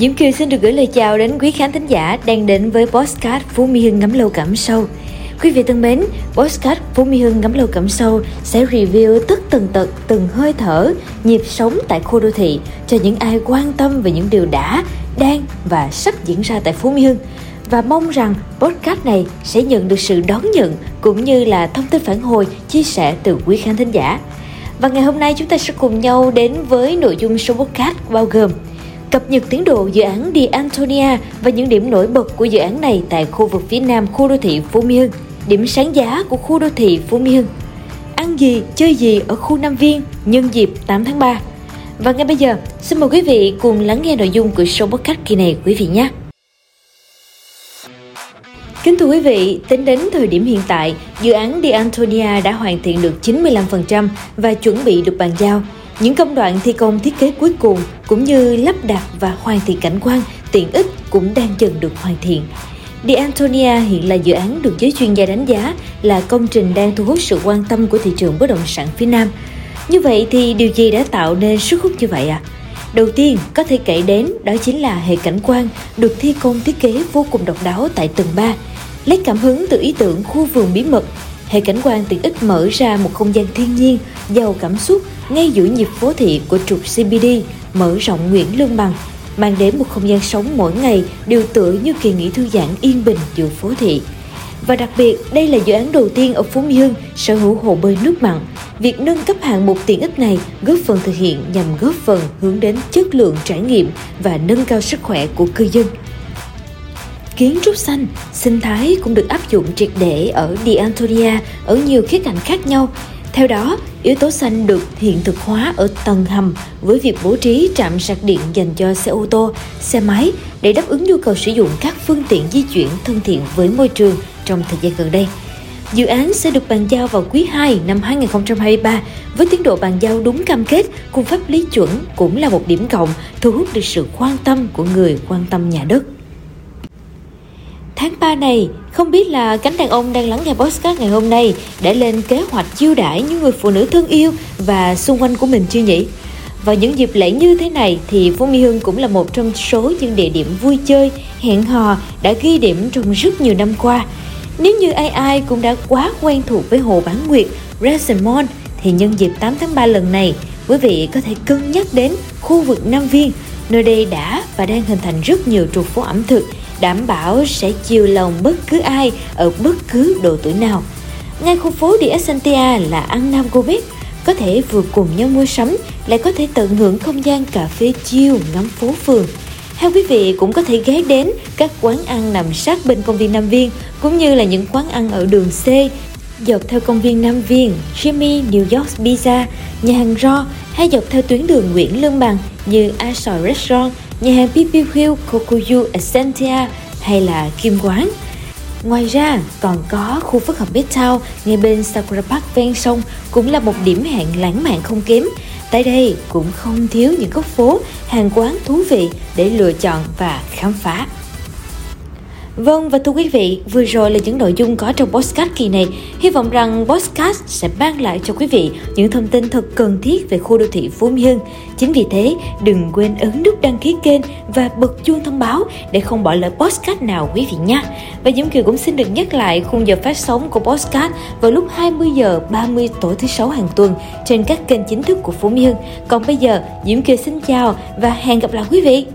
Diễm Kiều xin được gửi lời chào đến quý khán thính giả đang đến với Postcard Phú Mỹ Hưng ngắm lâu cảm sâu. Quý vị thân mến, Postcard Phú Mỹ Hưng ngắm lâu cảm sâu sẽ review tất tần tật từng hơi thở, nhịp sống tại khu đô thị cho những ai quan tâm về những điều đã, đang và sắp diễn ra tại Phú Mỹ Hưng và mong rằng podcast này sẽ nhận được sự đón nhận cũng như là thông tin phản hồi, chia sẻ từ quý khán thính giả. Và ngày hôm nay chúng ta sẽ cùng nhau đến với nội dung số podcast bao gồm cập nhật tiến độ dự án Di Antonia và những điểm nổi bật của dự án này tại khu vực phía nam khu đô thị Phú Mỹ Hưng, điểm sáng giá của khu đô thị Phú Mỹ Hưng. Ăn gì, chơi gì ở khu Nam Viên nhân dịp 8 tháng 3. Và ngay bây giờ, xin mời quý vị cùng lắng nghe nội dung của show podcast kỳ này quý vị nhé. Kính thưa quý vị, tính đến thời điểm hiện tại, dự án Di Antonia đã hoàn thiện được 95% và chuẩn bị được bàn giao. Những công đoạn thi công thiết kế cuối cùng cũng như lắp đặt và hoàn thiện cảnh quan, tiện ích cũng đang dần được hoàn thiện. The Antonia hiện là dự án được giới chuyên gia đánh giá là công trình đang thu hút sự quan tâm của thị trường bất động sản phía Nam. Như vậy thì điều gì đã tạo nên sức hút như vậy ạ? À? Đầu tiên có thể kể đến đó chính là hệ cảnh quan được thi công thiết kế vô cùng độc đáo tại tầng 3 Lấy cảm hứng từ ý tưởng khu vườn bí mật, hệ cảnh quan tiện ích mở ra một không gian thiên nhiên, giàu cảm xúc ngay giữa nhịp phố thị của trục CBD mở rộng Nguyễn Lương Bằng, mang đến một không gian sống mỗi ngày đều tựa như kỳ nghỉ thư giãn yên bình giữa phố thị. Và đặc biệt, đây là dự án đầu tiên ở Phú Mỹ Hưng sở hữu hồ bơi nước mặn. Việc nâng cấp hạng mục tiện ích này góp phần thực hiện nhằm góp phần hướng đến chất lượng trải nghiệm và nâng cao sức khỏe của cư dân kiến trúc xanh, sinh thái cũng được áp dụng triệt để ở Di Antonia ở nhiều khía cạnh khác nhau. Theo đó, yếu tố xanh được hiện thực hóa ở tầng hầm với việc bố trí trạm sạc điện dành cho xe ô tô, xe máy để đáp ứng nhu cầu sử dụng các phương tiện di chuyển thân thiện với môi trường trong thời gian gần đây. Dự án sẽ được bàn giao vào quý 2 năm 2023 với tiến độ bàn giao đúng cam kết cùng pháp lý chuẩn cũng là một điểm cộng thu hút được sự quan tâm của người quan tâm nhà đất. Tháng 3 này, không biết là cánh đàn ông đang lắng nghe podcast ngày hôm nay đã lên kế hoạch chiêu đãi những người phụ nữ thân yêu và xung quanh của mình chưa nhỉ? Vào những dịp lễ như thế này thì Phú Mỹ Hưng cũng là một trong số những địa điểm vui chơi, hẹn hò đã ghi điểm trong rất nhiều năm qua. Nếu như ai ai cũng đã quá quen thuộc với Hồ Bán Nguyệt, Resemon thì nhân dịp 8 tháng 3 lần này, quý vị có thể cân nhắc đến khu vực Nam Viên, nơi đây đã và đang hình thành rất nhiều trục phố ẩm thực đảm bảo sẽ chiều lòng bất cứ ai ở bất cứ độ tuổi nào. Ngay khu phố The Essentia là ăn nam cô biết, có thể vừa cùng nhau mua sắm, lại có thể tận hưởng không gian cà phê chiêu ngắm phố phường. Hay quý vị cũng có thể ghé đến các quán ăn nằm sát bên công viên Nam Viên, cũng như là những quán ăn ở đường C, dọc theo công viên Nam Viên, Jimmy New York Pizza, nhà hàng Ro hay dọc theo tuyến đường Nguyễn Lương Bằng như Asoi Restaurant, nhà hàng BBQ Kokuyu Essentia hay là Kim Quán. Ngoài ra, còn có khu phức hợp Midtown ngay bên Sakura Park ven sông cũng là một điểm hẹn lãng mạn không kém. Tại đây cũng không thiếu những góc phố, hàng quán thú vị để lựa chọn và khám phá. Vâng và thưa quý vị, vừa rồi là những nội dung có trong podcast kỳ này. Hy vọng rằng podcast sẽ mang lại cho quý vị những thông tin thật cần thiết về khu đô thị Phú Mỹ Hưng. Chính vì thế, đừng quên ấn nút đăng ký kênh và bật chuông thông báo để không bỏ lỡ podcast nào quý vị nhé. Và Diễm Kiều cũng xin được nhắc lại khung giờ phát sóng của podcast vào lúc 20 giờ 30 tối thứ sáu hàng tuần trên các kênh chính thức của Phú Mỹ Hưng. Còn bây giờ, Diễm Kiều xin chào và hẹn gặp lại quý vị.